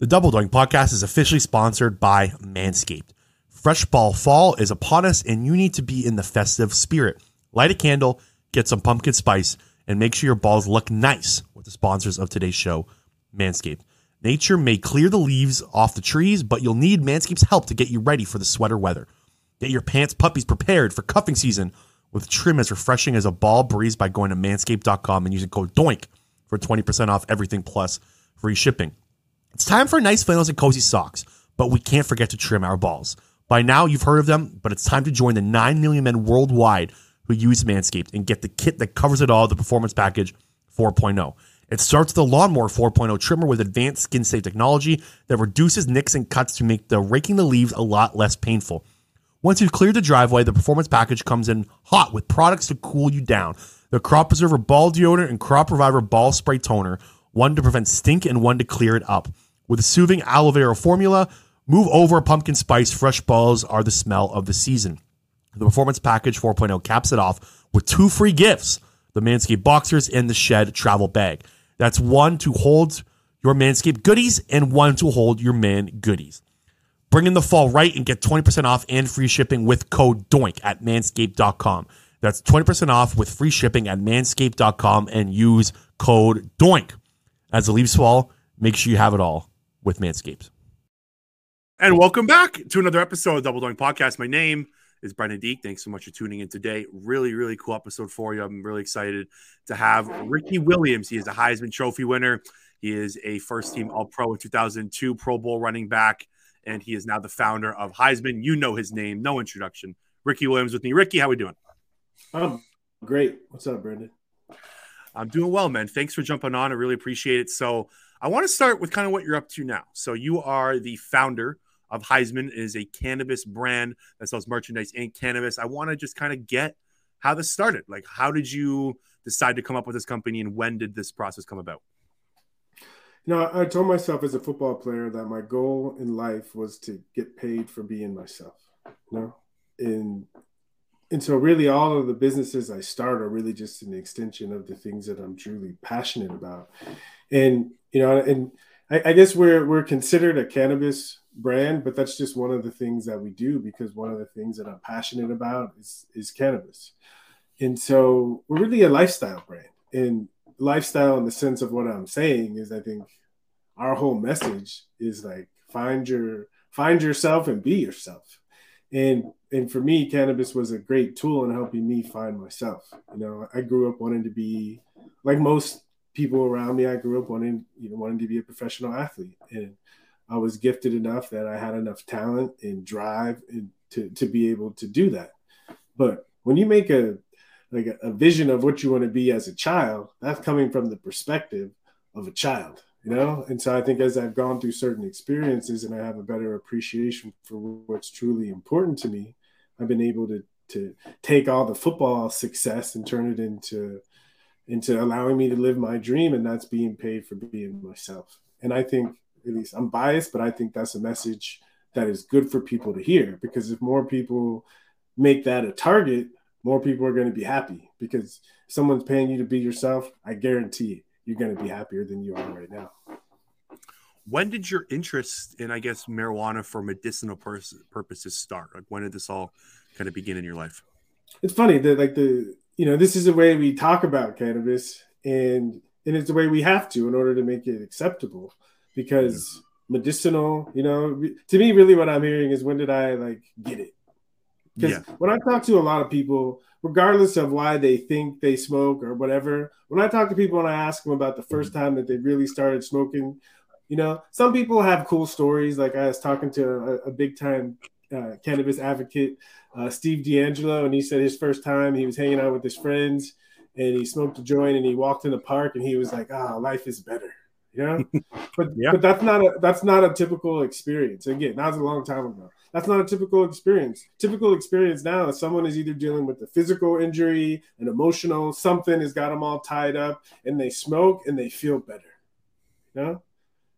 The Double Doink podcast is officially sponsored by Manscaped. Fresh Ball Fall is upon us, and you need to be in the festive spirit. Light a candle, get some pumpkin spice, and make sure your balls look nice with the sponsors of today's show, Manscaped. Nature may clear the leaves off the trees, but you'll need Manscaped's help to get you ready for the sweater weather. Get your pants puppies prepared for cuffing season with trim as refreshing as a ball breeze by going to manscaped.com and using code DOINK for 20% off everything plus free shipping. It's time for nice flannels and cozy socks, but we can't forget to trim our balls. By now, you've heard of them, but it's time to join the 9 million men worldwide who use Manscaped and get the kit that covers it all the Performance Package 4.0. It starts with the Lawnmower 4.0 trimmer with advanced skin safe technology that reduces nicks and cuts to make the raking the leaves a lot less painful. Once you've cleared the driveway, the Performance Package comes in hot with products to cool you down. The Crop Preserver Ball Deodorant and Crop Reviver Ball Spray Toner one to prevent stink and one to clear it up. With a soothing aloe vera formula, move over pumpkin spice, fresh balls are the smell of the season. The Performance Package 4.0 caps it off with two free gifts the Manscaped Boxers and the Shed Travel Bag. That's one to hold your Manscaped goodies and one to hold your man goodies. Bring in the fall right and get 20% off and free shipping with code DOINK at manscaped.com. That's 20% off with free shipping at manscaped.com and use code DOINK. As the leaves fall, make sure you have it all with Manscaped. And welcome back to another episode of Double Doink Podcast. My name is Brendan Deek. Thanks so much for tuning in today. Really, really cool episode for you. I'm really excited to have Ricky Williams. He is a Heisman Trophy winner. He is a first team All Pro in 2002 Pro Bowl running back, and he is now the founder of Highsman. You know his name, no introduction. Ricky Williams with me. Ricky, how are we doing? I'm great. What's up, Brendan? I'm doing well, man. Thanks for jumping on. I really appreciate it. So, I want to start with kind of what you're up to now. So, you are the founder of Highsman, it is a cannabis brand that sells merchandise and cannabis. I want to just kind of get how this started. Like, how did you decide to come up with this company, and when did this process come about? You know, I told myself as a football player that my goal in life was to get paid for being myself. You know, and and so really all of the businesses I start are really just an extension of the things that I'm truly passionate about. And you know, and I, I, guess we're we're considered a cannabis brand, but that's just one of the things that we do because one of the things that I'm passionate about is is cannabis. And so we're really a lifestyle brand. And lifestyle in the sense of what I'm saying is I think our whole message is like find your find yourself and be yourself and and for me cannabis was a great tool in helping me find myself you know i grew up wanting to be like most people around me i grew up wanting you know wanting to be a professional athlete. And i was gifted enough that i had enough talent and drive and to, to be able to do that. But when you make a like a, a vision of what you want to be as a child that's coming from the perspective of a child you know? And so i think as i've gone through certain experiences and i have a better appreciation for what's truly important to me i've been able to to take all the football success and turn it into into allowing me to live my dream and that's being paid for being myself and i think at least i'm biased but i think that's a message that is good for people to hear because if more people make that a target more people are going to be happy because someone's paying you to be yourself i guarantee you're going to be happier than you are right now. When did your interest in, I guess, marijuana for medicinal purposes start? Like, when did this all kind of begin in your life? It's funny that, like, the you know, this is the way we talk about cannabis, and and it's the way we have to in order to make it acceptable, because medicinal, you know, to me, really, what I'm hearing is when did I like get it? Because yeah. when I talk to a lot of people, regardless of why they think they smoke or whatever, when I talk to people and I ask them about the mm-hmm. first time that they really started smoking, you know, some people have cool stories. Like I was talking to a, a big time uh, cannabis advocate, uh, Steve DeAngelo, and he said his first time he was hanging out with his friends and he smoked a joint and he walked in the park and he was like, "Ah, oh, life is better." You know, but yeah. but that's not a that's not a typical experience. Again, that was a long time ago. That's not a typical experience. Typical experience now is someone is either dealing with a physical injury, an emotional something has got them all tied up, and they smoke and they feel better. You know,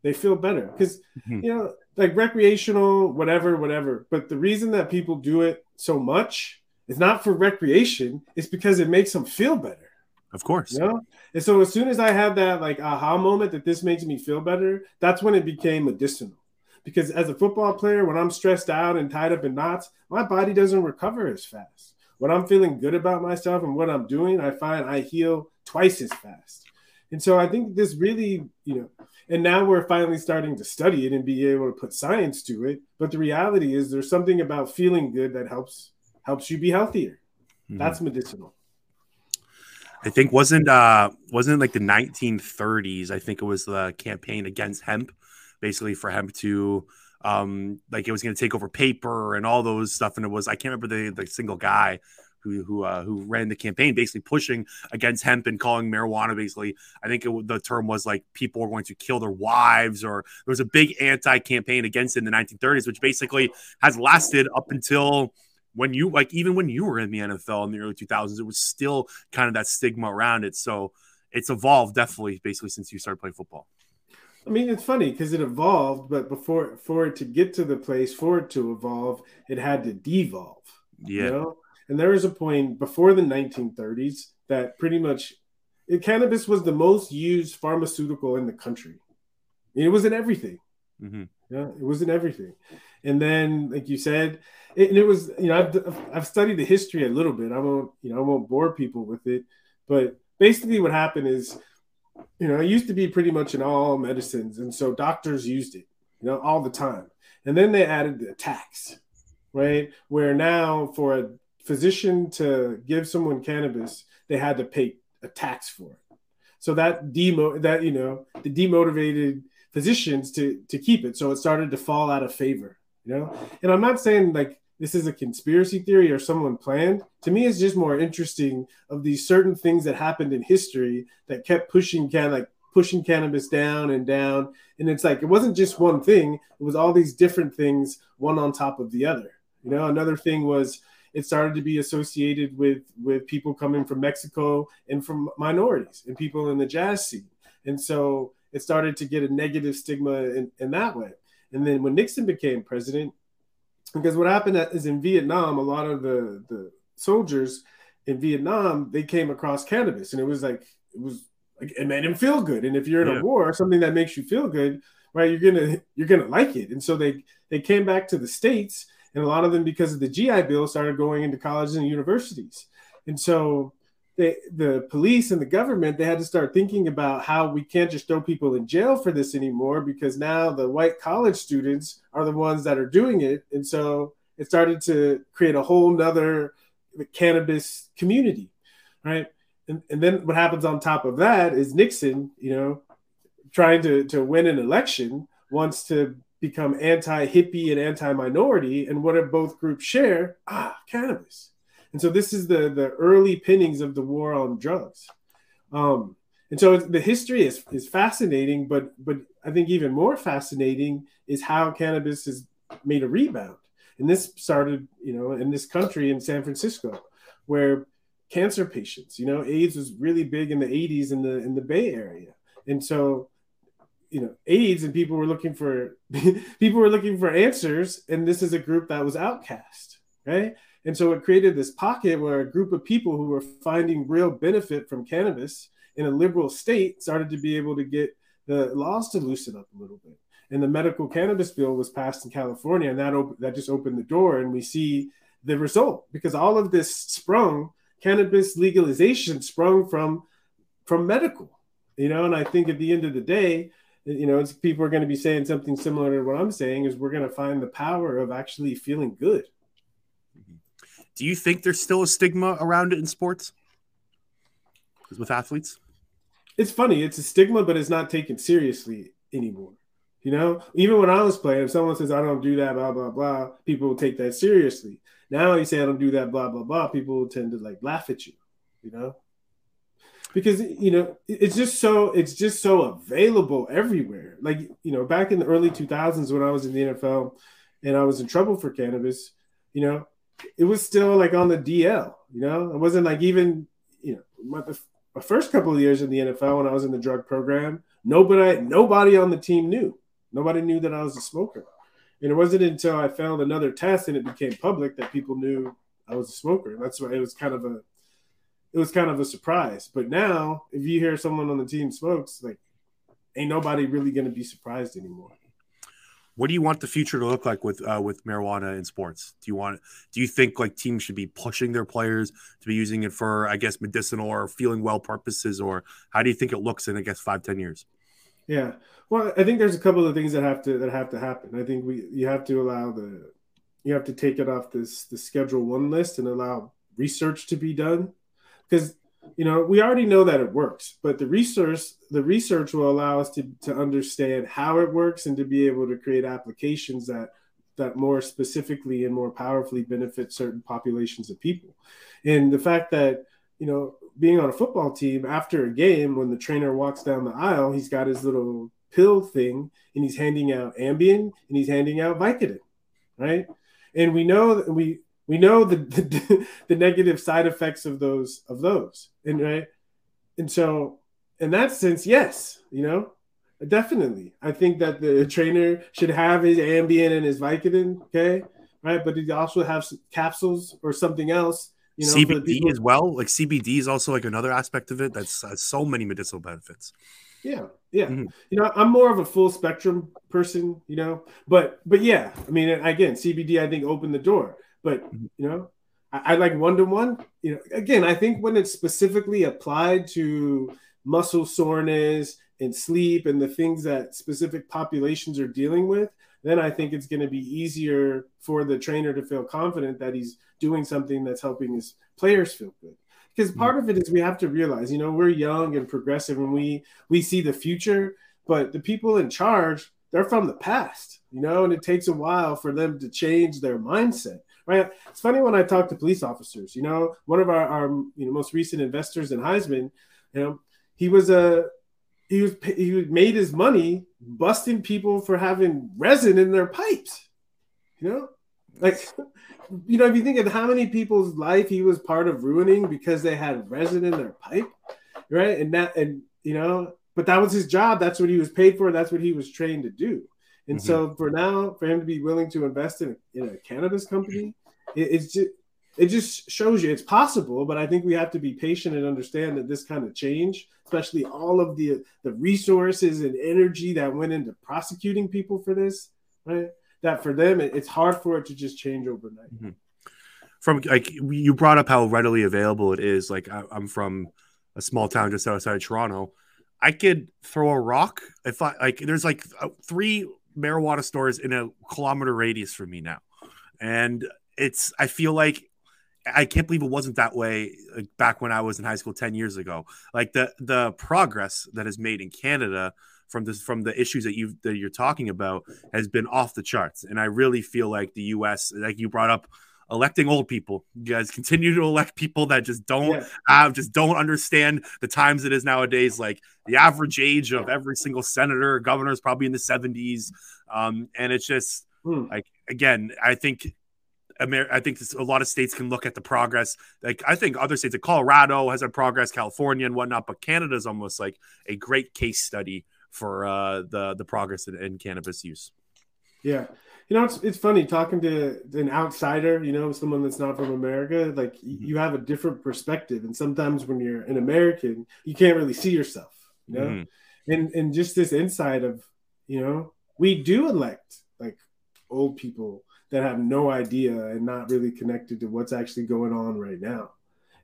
they feel better because mm-hmm. you know, like recreational, whatever, whatever. But the reason that people do it so much is not for recreation; it's because it makes them feel better. Of course. You know? And so as soon as I had that like aha moment that this makes me feel better, that's when it became medicinal. Because as a football player, when I'm stressed out and tied up in knots, my body doesn't recover as fast. When I'm feeling good about myself and what I'm doing, I find I heal twice as fast. And so I think this really, you know, and now we're finally starting to study it and be able to put science to it. But the reality is there's something about feeling good that helps helps you be healthier. Mm-hmm. That's medicinal. I think wasn't uh wasn't like the 1930s. I think it was the campaign against hemp, basically for hemp to um like it was going to take over paper and all those stuff. And it was I can't remember the the single guy who who uh, who ran the campaign, basically pushing against hemp and calling marijuana. Basically, I think it, the term was like people were going to kill their wives, or there was a big anti-campaign against it in the 1930s, which basically has lasted up until when you like even when you were in the NFL in the early 2000s, it was still kind of that stigma around it. So it's evolved definitely basically since you started playing football. I mean, it's funny because it evolved, but before for it to get to the place for it to evolve, it had to devolve. Yeah. You know? And there was a point before the 1930s that pretty much it, cannabis was the most used pharmaceutical in the country. It was in everything. Mm-hmm. Yeah, it was in everything. And then, like you said, it, and it was you know I've I've studied the history a little bit. I won't you know I won't bore people with it, but basically what happened is you know it used to be pretty much in all medicines, and so doctors used it you know all the time, and then they added the tax, right? Where now for a physician to give someone cannabis, they had to pay a tax for it. So that demo that you know the demotivated physicians to to keep it. So it started to fall out of favor, you know. And I'm not saying like this is a conspiracy theory or someone planned. To me, it's just more interesting of these certain things that happened in history that kept pushing can like pushing cannabis down and down. And it's like it wasn't just one thing; it was all these different things, one on top of the other. You know, another thing was it started to be associated with with people coming from Mexico and from minorities and people in the jazz scene. And so it started to get a negative stigma in, in that way. And then when Nixon became president, because what happened is in Vietnam, a lot of the the soldiers in Vietnam they came across cannabis, and it was like it was like it made them feel good. And if you're in yeah. a war, something that makes you feel good, right? You're gonna you're gonna like it. And so they they came back to the states, and a lot of them because of the GI Bill started going into colleges and universities. And so they, the police and the government they had to start thinking about how we can't just throw people in jail for this anymore because now the white college students are the ones that are doing it and so it started to create a whole nother cannabis community right and, and then what happens on top of that is nixon you know trying to, to win an election wants to become anti-hippie and anti-minority and what do both groups share ah cannabis and so this is the the early pinnings of the war on drugs. Um, and so the history is, is fascinating, but but I think even more fascinating is how cannabis has made a rebound. And this started, you know, in this country in San Francisco, where cancer patients, you know, AIDS was really big in the 80s in the in the Bay Area. And so, you know, AIDS and people were looking for people were looking for answers, and this is a group that was outcast, right? And so it created this pocket where a group of people who were finding real benefit from cannabis in a liberal state started to be able to get the laws to loosen up a little bit. And the medical cannabis bill was passed in California, and that op- that just opened the door. And we see the result because all of this sprung cannabis legalization sprung from from medical, you know. And I think at the end of the day, you know, it's people are going to be saying something similar to what I'm saying is we're going to find the power of actually feeling good mm-hmm. do you think there's still a stigma around it in sports? With athletes? It's funny. It's a stigma, but it's not taken seriously anymore. You know, even when I was playing, if someone says I don't do that, blah blah blah, people will take that seriously. Now you say I don't do that, blah blah blah, people will tend to like laugh at you. You know, because you know it's just so it's just so available everywhere. Like you know, back in the early 2000s when I was in the NFL and I was in trouble for cannabis, you know, it was still like on the DL. You know, it wasn't like even you know my, my first couple of years in the NFL when I was in the drug program. Nobody nobody on the team knew. Nobody knew that I was a smoker. And it wasn't until I found another test and it became public that people knew I was a smoker. That's why it was kind of a it was kind of a surprise. But now, if you hear someone on the team smokes, like, ain't nobody really going to be surprised anymore. What do you want the future to look like with uh, with marijuana in sports? Do you want do you think like teams should be pushing their players to be using it for I guess medicinal or feeling well purposes, or how do you think it looks in I guess five ten years? Yeah, well, I think there's a couple of things that have to that have to happen. I think we you have to allow the you have to take it off this the Schedule One list and allow research to be done because you know we already know that it works but the research the research will allow us to, to understand how it works and to be able to create applications that that more specifically and more powerfully benefit certain populations of people. And the fact that you know being on a football team after a game when the trainer walks down the aisle he's got his little pill thing and he's handing out ambien and he's handing out vicodin right? And we know that we we know the, the, the negative side effects of those of those and right? And so in that sense yes you know definitely. I think that the trainer should have his ambien and his vicodin okay? Right? But he also have capsules or something else you know cbd as well? Like cbd is also like another aspect of it that's uh, so many medicinal benefits. Yeah yeah. Mm-hmm. you know i'm more of a full spectrum person you know? But but yeah i mean again cbd i think opened the door but mm-hmm. you know, I, I like one to one. You know, again, I think when it's specifically applied to muscle soreness and sleep and the things that specific populations are dealing with, then I think it's going to be easier for the trainer to feel confident that he's doing something that's helping his players feel good. Because mm-hmm. part of it is we have to realize, you know, we're young and progressive and we we see the future, but the people in charge, they're from the past, you know, and it takes a while for them to change their mindset right? It's funny when I talk to police officers. You know, one of our, our you know most recent investors in Highsman, you know, he was a he was he made his money busting people for having resin in their pipes. You know, like you know if you think of how many people's life he was part of ruining because they had resin in their pipe, right? And that and you know, but that was his job. That's what he was paid for. That's what he was trained to do. And mm-hmm. so for now, for him to be willing to invest in a, in a cannabis company, it, it's just it just shows you it's possible. But I think we have to be patient and understand that this kind of change, especially all of the the resources and energy that went into prosecuting people for this, right? That for them, it, it's hard for it to just change overnight. Mm-hmm. From like you brought up how readily available it is. Like I, I'm from a small town just outside of Toronto. I could throw a rock if I like. There's like uh, three marijuana stores in a kilometer radius from me now. And it's, I feel like I can't believe it wasn't that way back when I was in high school 10 years ago. Like the, the progress that is made in Canada from this, from the issues that you that you're talking about has been off the charts. And I really feel like the US, like you brought up, electing old people. You guys continue to elect people that just don't yeah. have, just don't understand the times it is nowadays. Like the average age of every single senator, governor is probably in the 70s. Um, and it's just hmm. like, again, I think. I think a lot of states can look at the progress. Like I think other states, like Colorado has a progress, California and whatnot, but Canada is almost like a great case study for uh, the the progress in, in cannabis use. Yeah, you know, it's, it's funny talking to an outsider, you know, someone that's not from America, like mm-hmm. you have a different perspective. And sometimes when you're an American, you can't really see yourself, you know, mm-hmm. and, and just this insight of, you know, we do elect like old people that have no idea and not really connected to what's actually going on right now.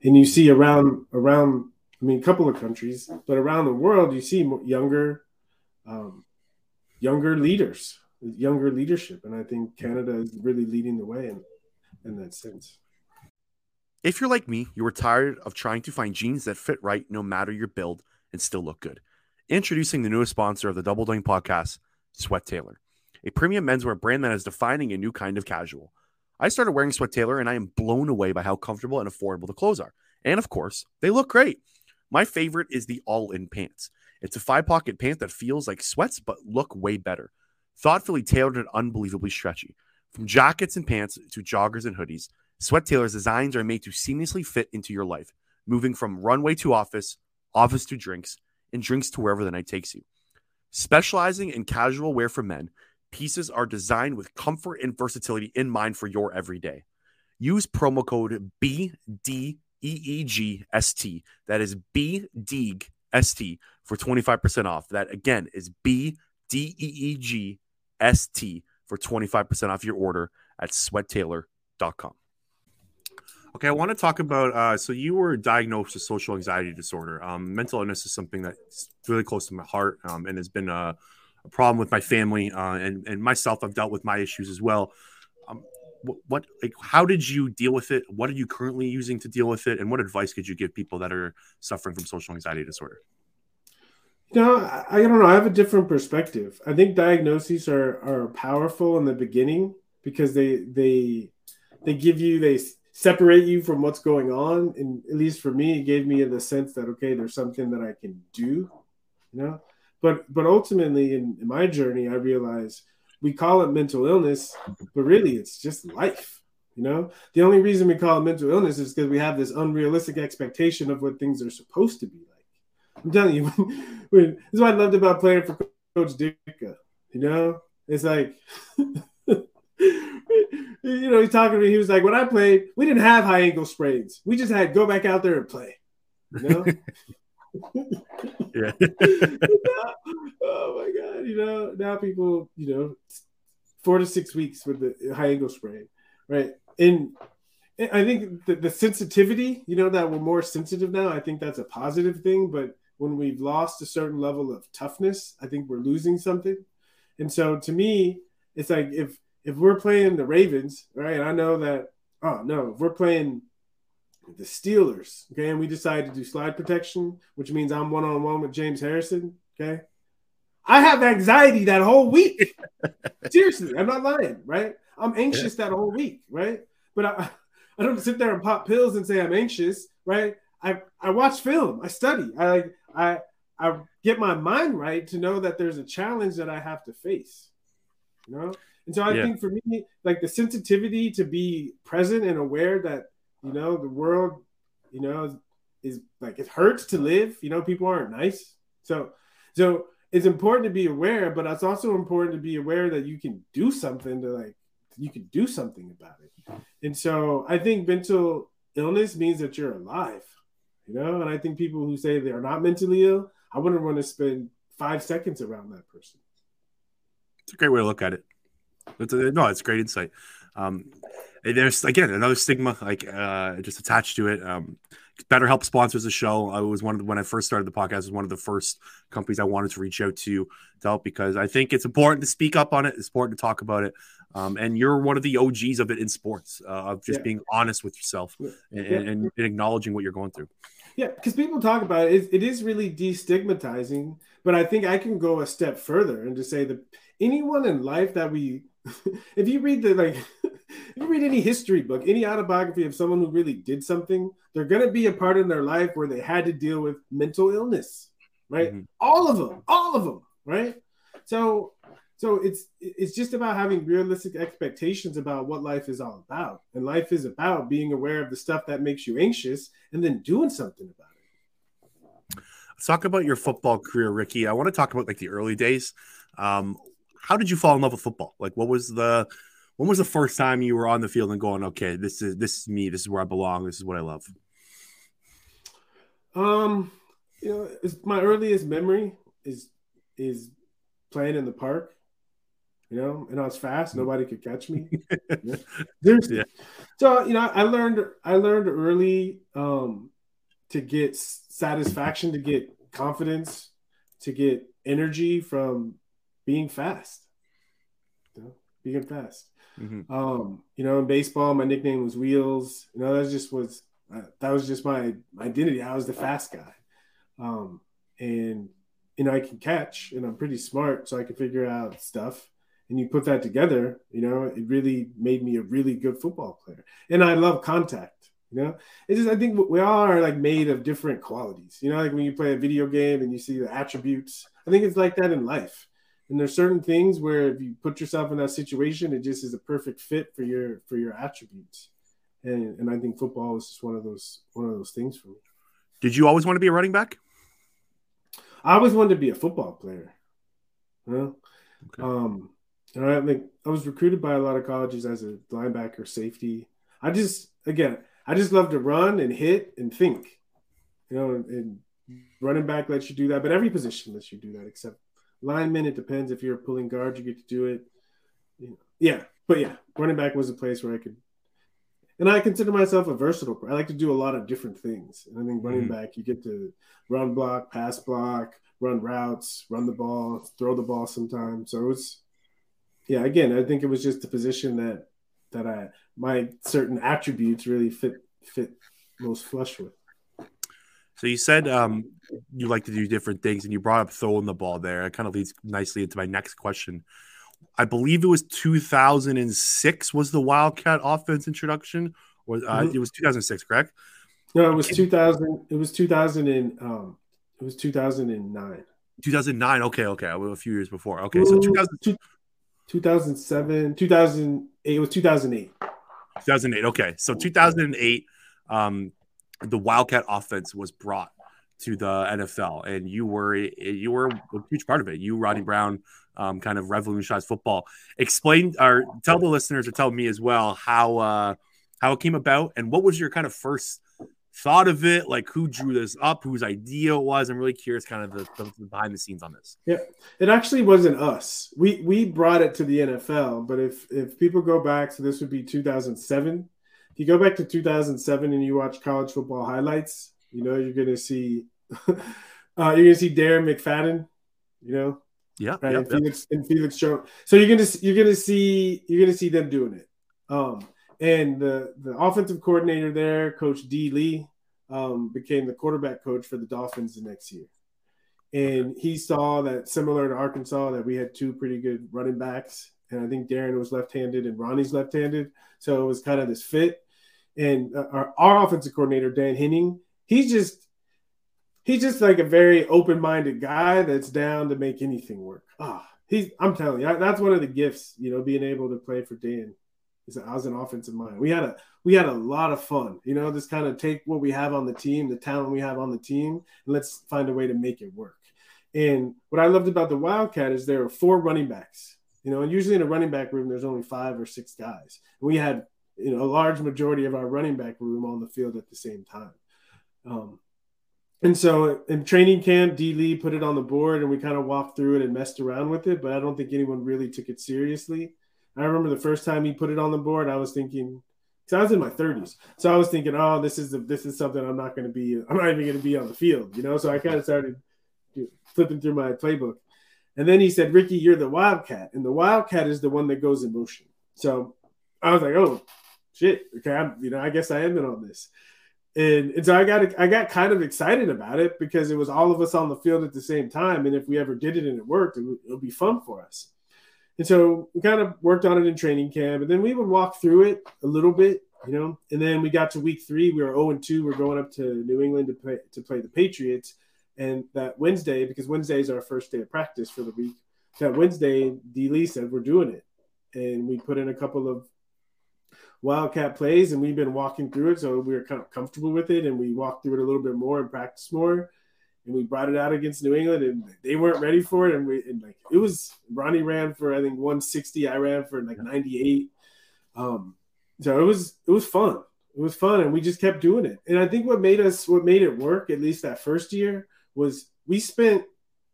And you see around, around, I mean, a couple of countries, but around the world, you see younger, um, younger leaders younger leadership. And I think Canada is really leading the way in, in that sense. If you're like me, you are tired of trying to find jeans that fit right no matter your build and still look good. Introducing the newest sponsor of the Double Doink podcast, Swet Tailor, a premium menswear brand that is defining a new kind of casual. I started wearing Swet Tailor and I am blown away by how comfortable and affordable the clothes are. And of course, they look great. My favorite is the all in pants. It's a five pocket pant that feels like sweats but look way better thoughtfully tailored and unbelievably stretchy. From jackets and pants to joggers and hoodies, Swet Tailor's designs are made to seamlessly fit into your life, moving from runway to office, office to drinks, and drinks to wherever the night takes you. Specializing in casual wear for men, pieces are designed with comfort and versatility in mind for your everyday. Use promo code E E G S T. That is B D S T for 25% off. That again is B D E E G S T for 25% off your order at swettailor.com. Okay, I want to talk about. Uh, so you were diagnosed with social anxiety disorder. Um, mental illness is something that's really close to my heart, um, and has been a, a, problem with my family uh, and and myself. I've dealt with my issues as well. Um, what, what, like, how did you deal with it? What are you currently using to deal with it? And what advice could you give people that are suffering from social anxiety disorder? You know, I, I don't know. I have a different perspective. I think diagnoses are are powerful in the beginning because they they they give you they separate you from what's going on. And at least for me, it gave me the sense that okay, there's something that I can do, you know. But but ultimately, in, in my journey, I realized we call it mental illness, but really it's just life. You know, the only reason we call it mental illness is because we have this unrealistic expectation of what things are supposed to be like. I'm telling you, when, this is what I loved about playing for Coach Ditka. You know, it's like you know, he's talking to me. He was like, when I played, we didn't have high ankle sprains. We just had go back out there and play. You know? yeah. oh my god! You know, now people, you know, four to six weeks with the high ankle sprain, right? And I think the, the sensitivity, you know, that we're more sensitive now. I think that's a positive thing. But when we've lost a certain level of toughness, I think we're losing something. And so, to me, it's like if if we're playing the Ravens, right? I know that. Oh no, if we're playing the Steelers, okay, and we decide to do slide protection, which means I'm one on one with James Harrison, okay. I have anxiety that whole week. Seriously, I'm not lying, right? I'm anxious that whole week, right? But I, I don't sit there and pop pills and say I'm anxious, right? I I watch film, I study, I I I get my mind right to know that there's a challenge that I have to face, you know. And so I yeah. think for me, like the sensitivity to be present and aware that, you know, the world, you know, is like it hurts to live. You know, people aren't nice. So so it's important to be aware, but it's also important to be aware that you can do something to like you can do something about it. And so I think mental illness means that you're alive. You know, and I think people who say they are not mentally ill, I wouldn't want to spend five seconds around that person. It's a great way to look at it. It's a, no, it's great insight. Um, there's again another stigma like uh, just attached to it. Um, BetterHelp sponsors the show. I was one of the, when I first started the podcast. Was one of the first companies I wanted to reach out to to help because I think it's important to speak up on it. It's important to talk about it. Um, and you're one of the OGs of it in sports, uh, of just yeah. being honest with yourself and, yeah. and, and, acknowledging what you're going through. Yeah, because people talk about it, it is really destigmatizing. But I think I can go a step further and to say that anyone in life that we if you read the like if you read any history book any autobiography of someone who really did something they're going to be a part in their life where they had to deal with mental illness right? Mm-hmm. all of them all of them right? So so it's it's just about having realistic expectations about what life is all about. And life is about being aware of the stuff that makes you anxious and then doing something about it. Let's talk about your football career ricky. I want to talk about like the early days. Um, how did you fall in love with football? Like, what was the when was the first time you were on the field and going, okay, this is this is me, this is where I belong, this is what I love? Um, you know, it's my earliest memory is is playing in the park. You know, and I was fast; mm-hmm. nobody could catch me. yeah. So you know, I learned I learned early um, to get satisfaction, to get confidence, to get energy from being fast. You know, being fast. Mm-hmm. Um, you know, in baseball, my nickname was Wheels. You know, that just was uh, that was just my, my identity. I was the fast guy. Um, and you know, I can catch and I'm pretty smart, so I can figure out stuff. And you put that together, you know, it really made me a really good football player. And I love contact. You know, it's just I think we all are like made of different qualities. You know, like when you play a video game and you see the attributes. I think it's like that in life. And there's certain things where if you put yourself in that situation, it just is a perfect fit for your for your attributes. And and I think football is just one of those one of those things for me. Did you always want to be a running back? I always wanted to be a football player. You know? Okay. Um and I like I was recruited by a lot of colleges as a linebacker, safety. I just again I just love to run and hit and think. You know, and, and running back lets you do that, but every position lets you do that except lineman. It depends if you're pulling guard, you get to do it. You know, yeah, but yeah, running back was a place where I could and I consider myself a versatile. I like to do a lot of different things. And I think running mm-hmm. back, you get to run block, pass block, run routes, run the ball, throw the ball sometimes. So it's yeah, again, I think it was just the position that that I my certain attributes really fit fit most flush with. So you said um, you like to do different things, and you brought up throwing the ball there. It kind of leads nicely into my next question. I believe it was 2006 was the Wildcat offense introduction, or uh, mm-hmm. it was 2006, correct? No, it was 2000. It was 2000 and um, it was 2009. 2009. Okay, okay, a few years before. Okay, so 2000, 2007, 2008. It was 2008. 2008. Okay, so 2008, um, the Wildcat offense was brought to the NFL, and you were you were a huge part of it. You, Ronnie Brown, um, kind of revolutionized football. Explain or tell the listeners or tell me as well how uh, how it came about and what was your kind of first thought of it? Like who drew this up, whose idea it was? I'm really curious, kind of the, the, the behind the scenes on this. Yeah, it actually wasn't us. We we brought it to the NFL, but if if people go back, so this would be 2007. If you go back to 2007 and you watch college football highlights, you know, you're going to see uh, you're to see Darren McFadden, you know, yeah, right, and Felix and Felix Jones. So you're going to you're to see you're to see them doing it. Um, and the the offensive coordinator there, Coach D Lee, um, became the quarterback coach for the Dolphins the next year. And he saw that similar to Arkansas, that we had two pretty good running backs. And I think Darren was left handed and Ronnie's left handed. So it was kind of this fit. And uh, our, our offensive coordinator, Dan Henning, he's just he's just like a very open-minded guy that's down to make anything work. Ah, he's I'm telling you, that's one of the gifts, you know, being able to play for Dan. I was an offensive mind. We had a we had a lot of fun, you know, just kind of take what we have on the team, the talent we have on the team, and let's find a way to make it work. And what I loved about the Wildcat is there are four running backs, you know, and usually in a running back room there's only five or six guys. we had you know a large majority of our running back room on the field at the same time. Um, and so in training camp, D Lee put it on the board and we kind of walked through it and messed around with it, but I don't think anyone really took it seriously. I remember the first time he put it on the board, I was thinking, because I was in my 30s. So I was thinking, oh, this is this is something I'm not going to be. I'm not even going to be on the field, you know. So I kind of started flipping through my playbook, and then he said, "Ricky, you're the wildcat, and the wildcat is the one that goes in motion." So I was like, "Oh, shit, okay, I'm, you know, I guess I am in on this." And, and so I got I got kind of excited about it because it was all of us on the field at the same time, and if we ever did it and it worked, it would, it would be fun for us. And so we kind of worked on it in training camp, and then we would walk through it a little bit, you know. And then we got to week three, we were 0 and 2. We're going up to New England to play to play the Patriots. And that Wednesday, because Wednesday is our first day of practice for the week, that Wednesday, D Lee said we're doing it, and we put in a couple of wildcat plays, and we've been walking through it, so we were kind of comfortable with it, and we walked through it a little bit more and practiced more and we brought it out against New England, and they weren't ready for it. And we and like it was Ronnie ran for I think 160, I ran for like 98. Um, so it was it was fun. It was fun, and we just kept doing it. And I think what made us what made it work, at least that first year, was we spent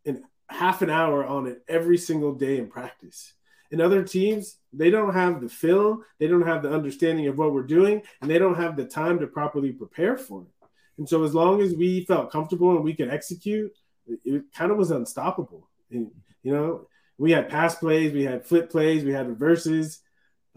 an half an hour on it every single day in practice. In other teams, they don't have the film, they don't have the understanding of what we're doing, and they don't have the time to properly prepare for it. And so as long as we felt comfortable and we could execute, it, it kind of was unstoppable. And, you know, we had pass plays, we had flip plays, we had reverses,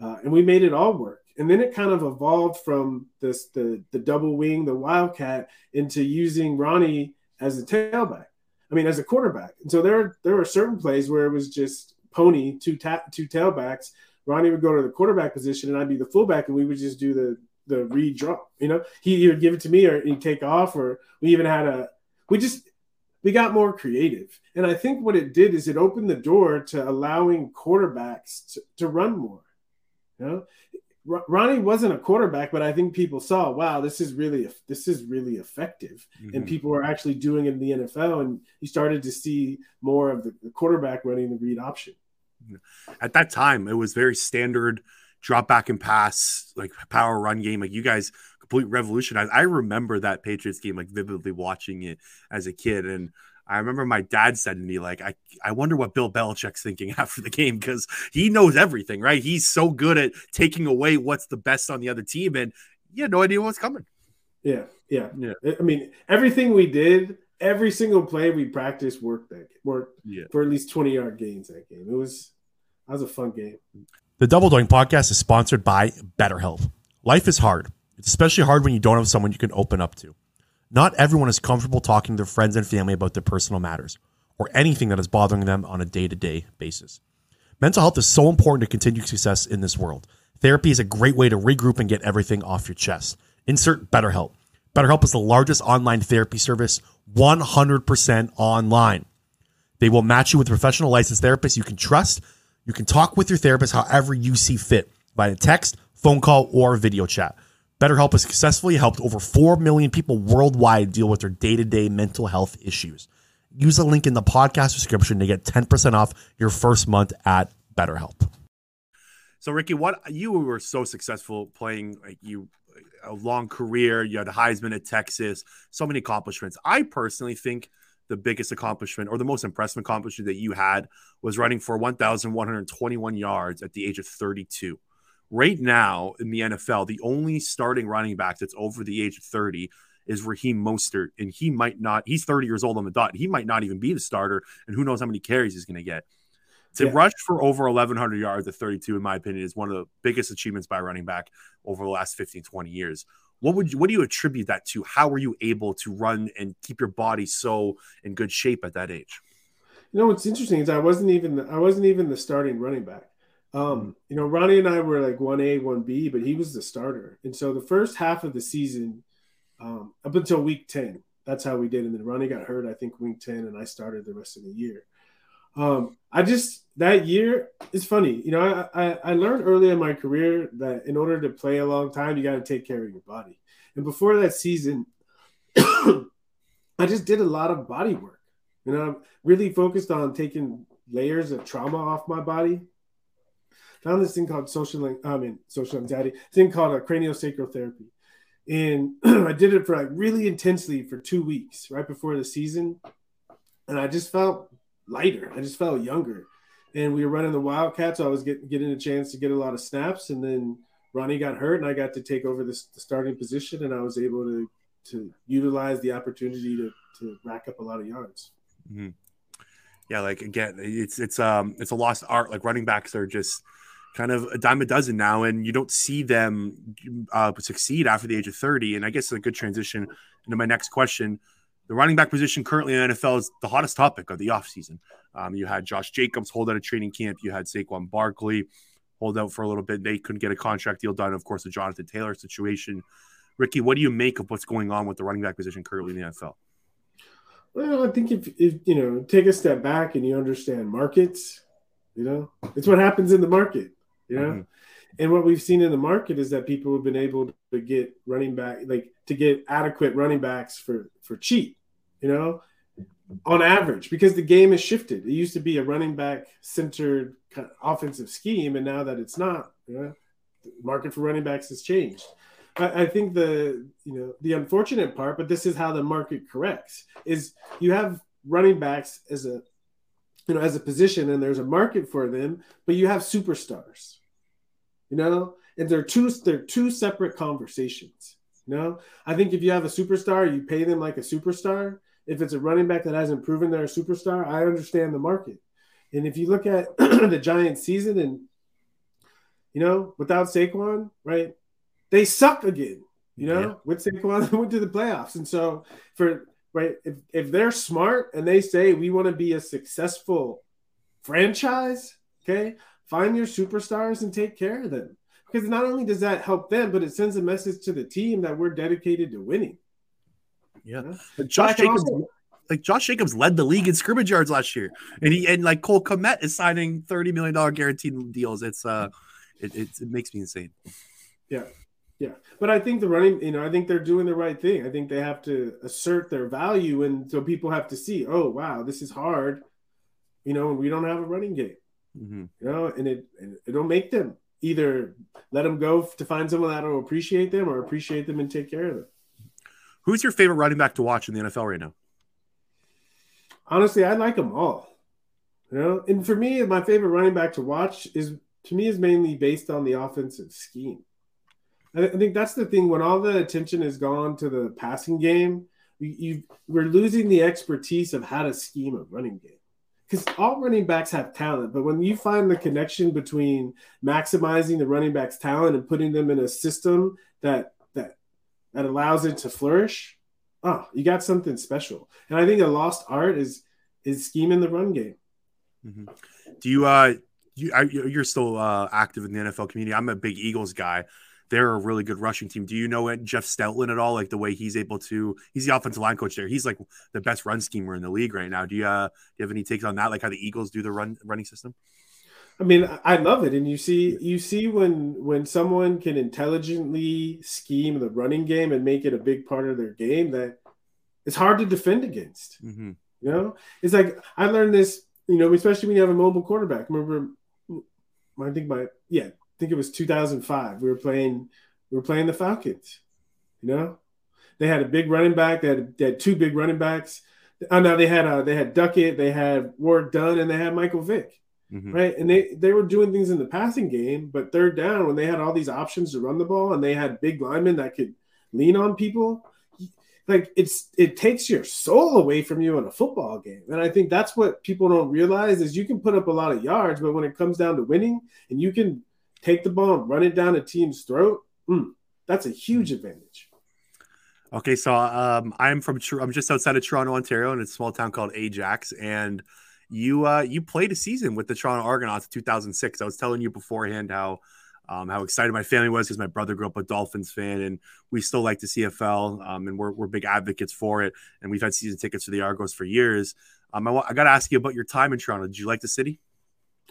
uh, and we made it all work. And then it kind of evolved from this the the double wing, the wildcat, into using Ronnie as a tailback. I mean, as a quarterback. And so there there were certain plays where it was just pony two ta- two tailbacks. Ronnie would go to the quarterback position, and I'd be the fullback, and we would just do the the redraw. You know, he would give it to me or he'd take off, or we even had a we just we got more creative. And I think what it did is it opened the door to allowing quarterbacks to, to run more. You know, Ronnie wasn't a quarterback, but I think people saw, wow, this is really this is really effective, mm-hmm. and people were actually doing it in the NFL, and you started to see more of the, the quarterback running the read option. At that time, it was very standard drop back and pass, like power run game. Like you guys complete revolutionized. I remember that Patriots game like vividly watching it as a kid, and I remember my dad said to me like, "I I wonder what Bill Belichick's thinking after the game because he knows everything, right? He's so good at taking away what's the best on the other team, and he had no idea what's coming." Yeah, yeah, yeah. I mean, everything we did, every single play we practiced worked that worked yeah. for at least twenty yard gains that game. It was that was a fun game. The Double Doink podcast is sponsored by BetterHelp. Life is hard. It's especially hard when you don't have someone you can open up to. Not everyone is comfortable talking to their friends and family about their personal matters or anything that is bothering them on a day to day basis. Mental health is so important to continued success in this world. Therapy is a great way to regroup and get everything off your chest. Insert BetterHelp. BetterHelp is the largest online therapy service 100% online. They will match you with a professional licensed therapists you can trust you can talk with your therapist however you see fit via text, phone call, or video chat. BetterHelp has successfully helped over 4 million people worldwide deal with their day to day mental health issues. Use the link in the podcast description to get 10% off your first month at BetterHelp. So, Ricky, what you were so successful playing, like you, a long career, you had Heisman at Texas, so many accomplishments. I personally think the biggest accomplishment or the most impressive accomplishment that you had was running for 1,121 yards at the age of 32. Right now in the NFL, the only starting running back that's over the age of 30 is Raheem Mostert, and he might not. He's 30 years old on the dot. He might not even be the starter, and who knows how many carries he's going to get. To yeah. rush for over 1,100 yards at 32, in my opinion, is one of the biggest achievements by running back over the last 15, 20 years. What would you, what do you attribute that to? How were you able to run and keep your body so in good shape at that age? You know what's interesting is I wasn't even the, I wasn't even the starting running back. Um, you know, Ronnie and I were like one A, one B, but he was the starter. And so the first half of the season, um, up until week ten, that's how we did. And then Ronnie got hurt, I think week ten, and I started the rest of the year. Um, I just that year it's funny, you know. I, I, I learned early in my career that in order to play a long time, you got to take care of your body. And before that season, I just did a lot of body work. You know, I'm really focused on taking layers of trauma off my body. Found this thing called social, I mean, social anxiety, thing called a craniosacral therapy. And I did it for like really intensely for two weeks right before the season. And I just felt lighter. I just felt younger. And we were running the Wildcats. So I was get, getting a chance to get a lot of snaps. And then Ronnie got hurt, and I got to take over the, the starting position. And I was able to to utilize the opportunity to to rack up a lot of yards. Mm-hmm. Yeah, like again, it's it's um it's a lost art. Like running backs are just kind of a dime a dozen now, and you don't see them uh, succeed after the age of thirty. And I guess it's a good transition into my next question the running back position currently in the NFL is the hottest topic of the offseason. Um, you had Josh Jacobs hold out a training camp. You had Saquon Barkley hold out for a little bit. They couldn't get a contract deal done. Of course, the Jonathan Taylor situation. Ricky, what do you make of what's going on with the running back position currently in the NFL? Well, I think if, if you know, take a step back and you understand markets, you know, it's what happens in the market, know. Mm-hmm. And what we've seen in the market is that people have been able to get running back, like to get adequate running backs for for cheap you know, on average, because the game has shifted. It used to be a running back centered kind of offensive scheme, and now that it's not, you know, the market for running backs has changed. I, I think the you know the unfortunate part, but this is how the market corrects, is you have running backs as a you know as a position, and there's a market for them, but you have superstars, you know, and they're two they're two separate conversations. You know, I think if you have a superstar, you pay them like a superstar if it's a running back that hasn't proven they're a superstar, I understand the market. And if you look at the Giants season and you know, without Saquon, right, they suck again. You know, yeah. with Saquon, they went to the playoffs. And so for right, if, if they're smart and they say we want to be a successful franchise, okay, find your superstars and take care of them. Because not only does that help them, but it sends a message to the team that we're dedicated to winning. Yeah, Josh Jacobs, also, like Josh Jacobs led the league in scrimmage yards last year, and he and like Cole Kmet is signing thirty million dollar guaranteed deals. It's uh, it, it, it makes me insane. Yeah, yeah, but I think the running, you know, I think they're doing the right thing. I think they have to assert their value, and so people have to see, oh wow, this is hard. You know, we don't have a running game. Mm-hmm. You know, and it it'll make them either let them go to find someone that will appreciate them or appreciate them and take care of them. Who's your favorite running back to watch in the NFL right now? Honestly, I like them all. You know, and for me, my favorite running back to watch is to me is mainly based on the offensive scheme. I think that's the thing when all the attention is gone to the passing game, you we're losing the expertise of how to scheme a running game. Because all running backs have talent, but when you find the connection between maximizing the running back's talent and putting them in a system that that that allows it to flourish, oh, you got something special. And I think a lost art is is scheming the run game. Mm-hmm. Do you uh you I, you're still uh, active in the NFL community? I'm a big Eagles guy they're a really good rushing team. Do you know it, Jeff Stoutland at all? Like the way he's able to, he's the offensive line coach there. He's like the best run schemer in the league right now. Do you, uh, do you have any takes on that? Like how the Eagles do the run running system? I mean, I love it, and you see, you see when when someone can intelligently scheme the running game and make it a big part of their game, that it's hard to defend against. Mm-hmm. You know, it's like I learned this. You know, especially when you have a mobile quarterback. Remember, I think my yeah, think it was 2005. We were playing we were playing the Falcons. You know, they had a big running back. They had, they had two big running backs. Oh no, they had uh, they had Duckett, they had Warrick Dunn, and they had Michael Vick. Mm-hmm. Right. And they, they were doing things in the passing game, but third down, when they had all these options to run the ball and they had big linemen that could lean on people, like it's it takes your soul away from you in a football game. And I think that's what people don't realize is you can put up a lot of yards, but when it comes down to winning and you can take the ball and run it down a team's throat, mm, that's a huge advantage. Okay, so um, I'm from I'm just outside of Toronto, Ontario, in a small town called Ajax, and you uh, you played a season with the Toronto Argonauts in 2006. I was telling you beforehand how um, how excited my family was because my brother grew up a Dolphins fan, and we still like the CFL, um, and we're, we're big advocates for it. And we've had season tickets for the Argos for years. Um, I, I got to ask you about your time in Toronto. Did you like the city?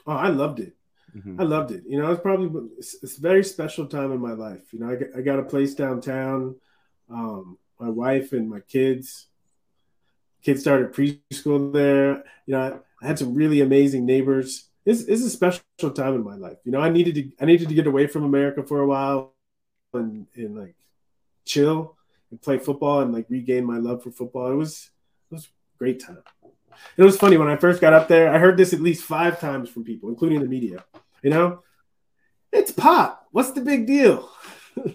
Oh, I loved it. Mm-hmm. I loved it. You know, it's probably it's a very special time in my life. You know, I got, I got a place downtown. Um, my wife and my kids. Kids started preschool there. You know, I, I had some really amazing neighbors. It's, it's a special time in my life. You know, I needed to I needed to get away from America for a while and, and like chill and play football and like regain my love for football. It was it was a great time. It was funny when I first got up there. I heard this at least five times from people, including the media. You know, it's pop. What's the big deal?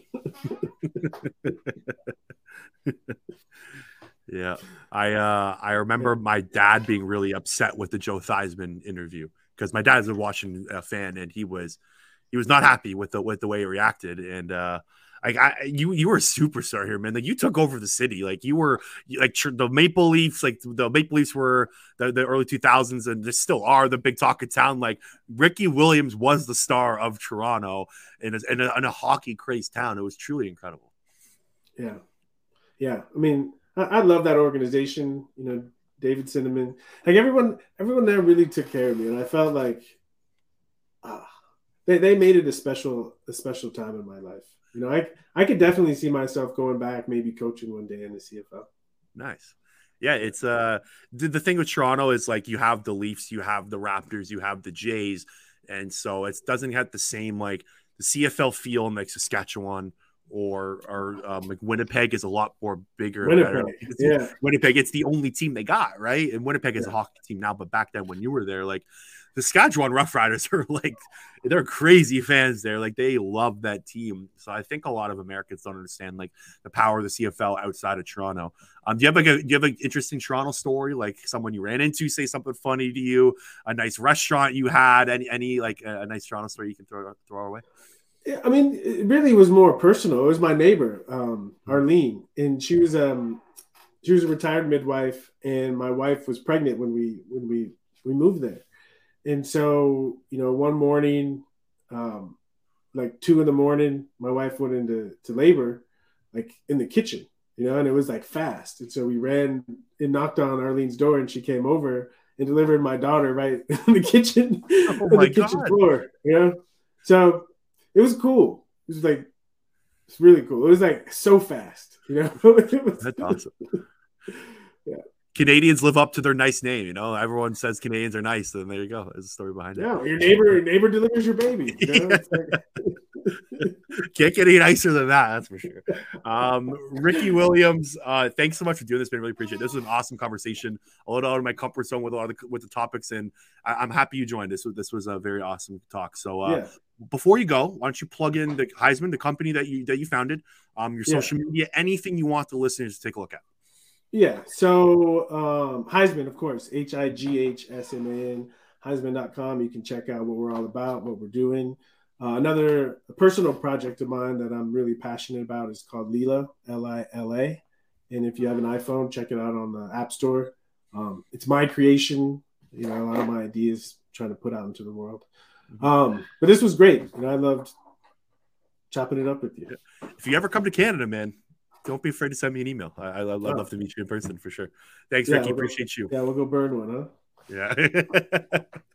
yeah, I uh, I remember my dad being really upset with the Joe Theismann interview because my dad's a Washington uh, fan and he was he was not happy with the with the way he reacted and uh, like I, you, you were a superstar here, man. Like you took over the city. Like you were like the Maple Leafs. Like the Maple Leafs were the, the early two thousands, and they still are the big talk of town. Like Ricky Williams was the star of Toronto in a, in a, in a hockey crazed town. It was truly incredible. Yeah, yeah. I mean, I, I love that organization. You know, David Cynamon. Like everyone, everyone there really took care of me, and I felt like. Ah, they, they made it a special a special time in my life. You know, I I could definitely see myself going back, maybe coaching one day in the CFL. Nice. Yeah, it's uh the, thing with Toronto is like you have the Leafs, you have the Raptors, you have the Jays, and so it doesn't have the same like the CFL feel in like Saskatchewan or or um, like Winnipeg is a lot more bigger. Winnipeg, yeah. Winnipeg, it's the only team they got, right? And Winnipeg is yeah. a hockey team now, but back then when you were there, like the Saskatchewan Roughriders are like they're crazy fans there. Like they love that team. So I think a lot of Americans don't understand like the power of the CFL outside of Toronto. Um, do you have like a do you have an interesting Toronto story? Like someone you ran into, say something funny to you, a nice restaurant you had, any any like a, a nice Toronto story you can throw throw our way? Yeah, I mean, it really was more personal. It was my neighbor, um, Arlene, and she was um she was a retired midwife, and my wife was pregnant when we when we we moved there and so you know one morning um, like two in the morning my wife went into to labor like in the kitchen you know and it was like fast. And so we ran and knocked on arlene's door and she came over and delivered my daughter right in the kitchen oh on the kitchen God. floor you know? So it was cool. It was like it's really cool. It was like so fast you know? That's awesome. Yeah Canadians live up to their nice name. You know, everyone says Canadians are nice, and there you go. There's a story behind it. Yeah, your neighbor, your neighbor delivers your baby. You know? Can't get any nicer than that, that's for sure. Um, Ricky Williams, uh, thanks so much for doing this, man. Really appreciate it. This was an awesome conversation. A little out of my comfort zone with a lot of the, with the topics, and I, am happy you joined. This this was a very awesome talk. So, uh, yeah. before you go, why don't you plug in the Highsman, the company that you that you founded, um, your social yeah. media, anything you want the listeners to take a look at. Yeah. So um, Highsman, of course, H I G H S M A N, Highsman.com. You can check out what we're all about, what we're doing. Uh, another personal project of mine that I'm really passionate about is called Lila, L I L A. And if you have an iPhone, check it out on the App Store. Um, it's my creation, you know, a lot of my ideas trying to put out into the world. Mm-hmm. Um, but this was great. You know, I loved chopping it up with you. If you ever come to Canada, man, don't be afraid to send me an email. I, I, would love oh. to meet you in person for sure. Thanks, yeah, Ricky. We'll go, Appreciate you. Yeah, we'll go burn one, huh? Yeah.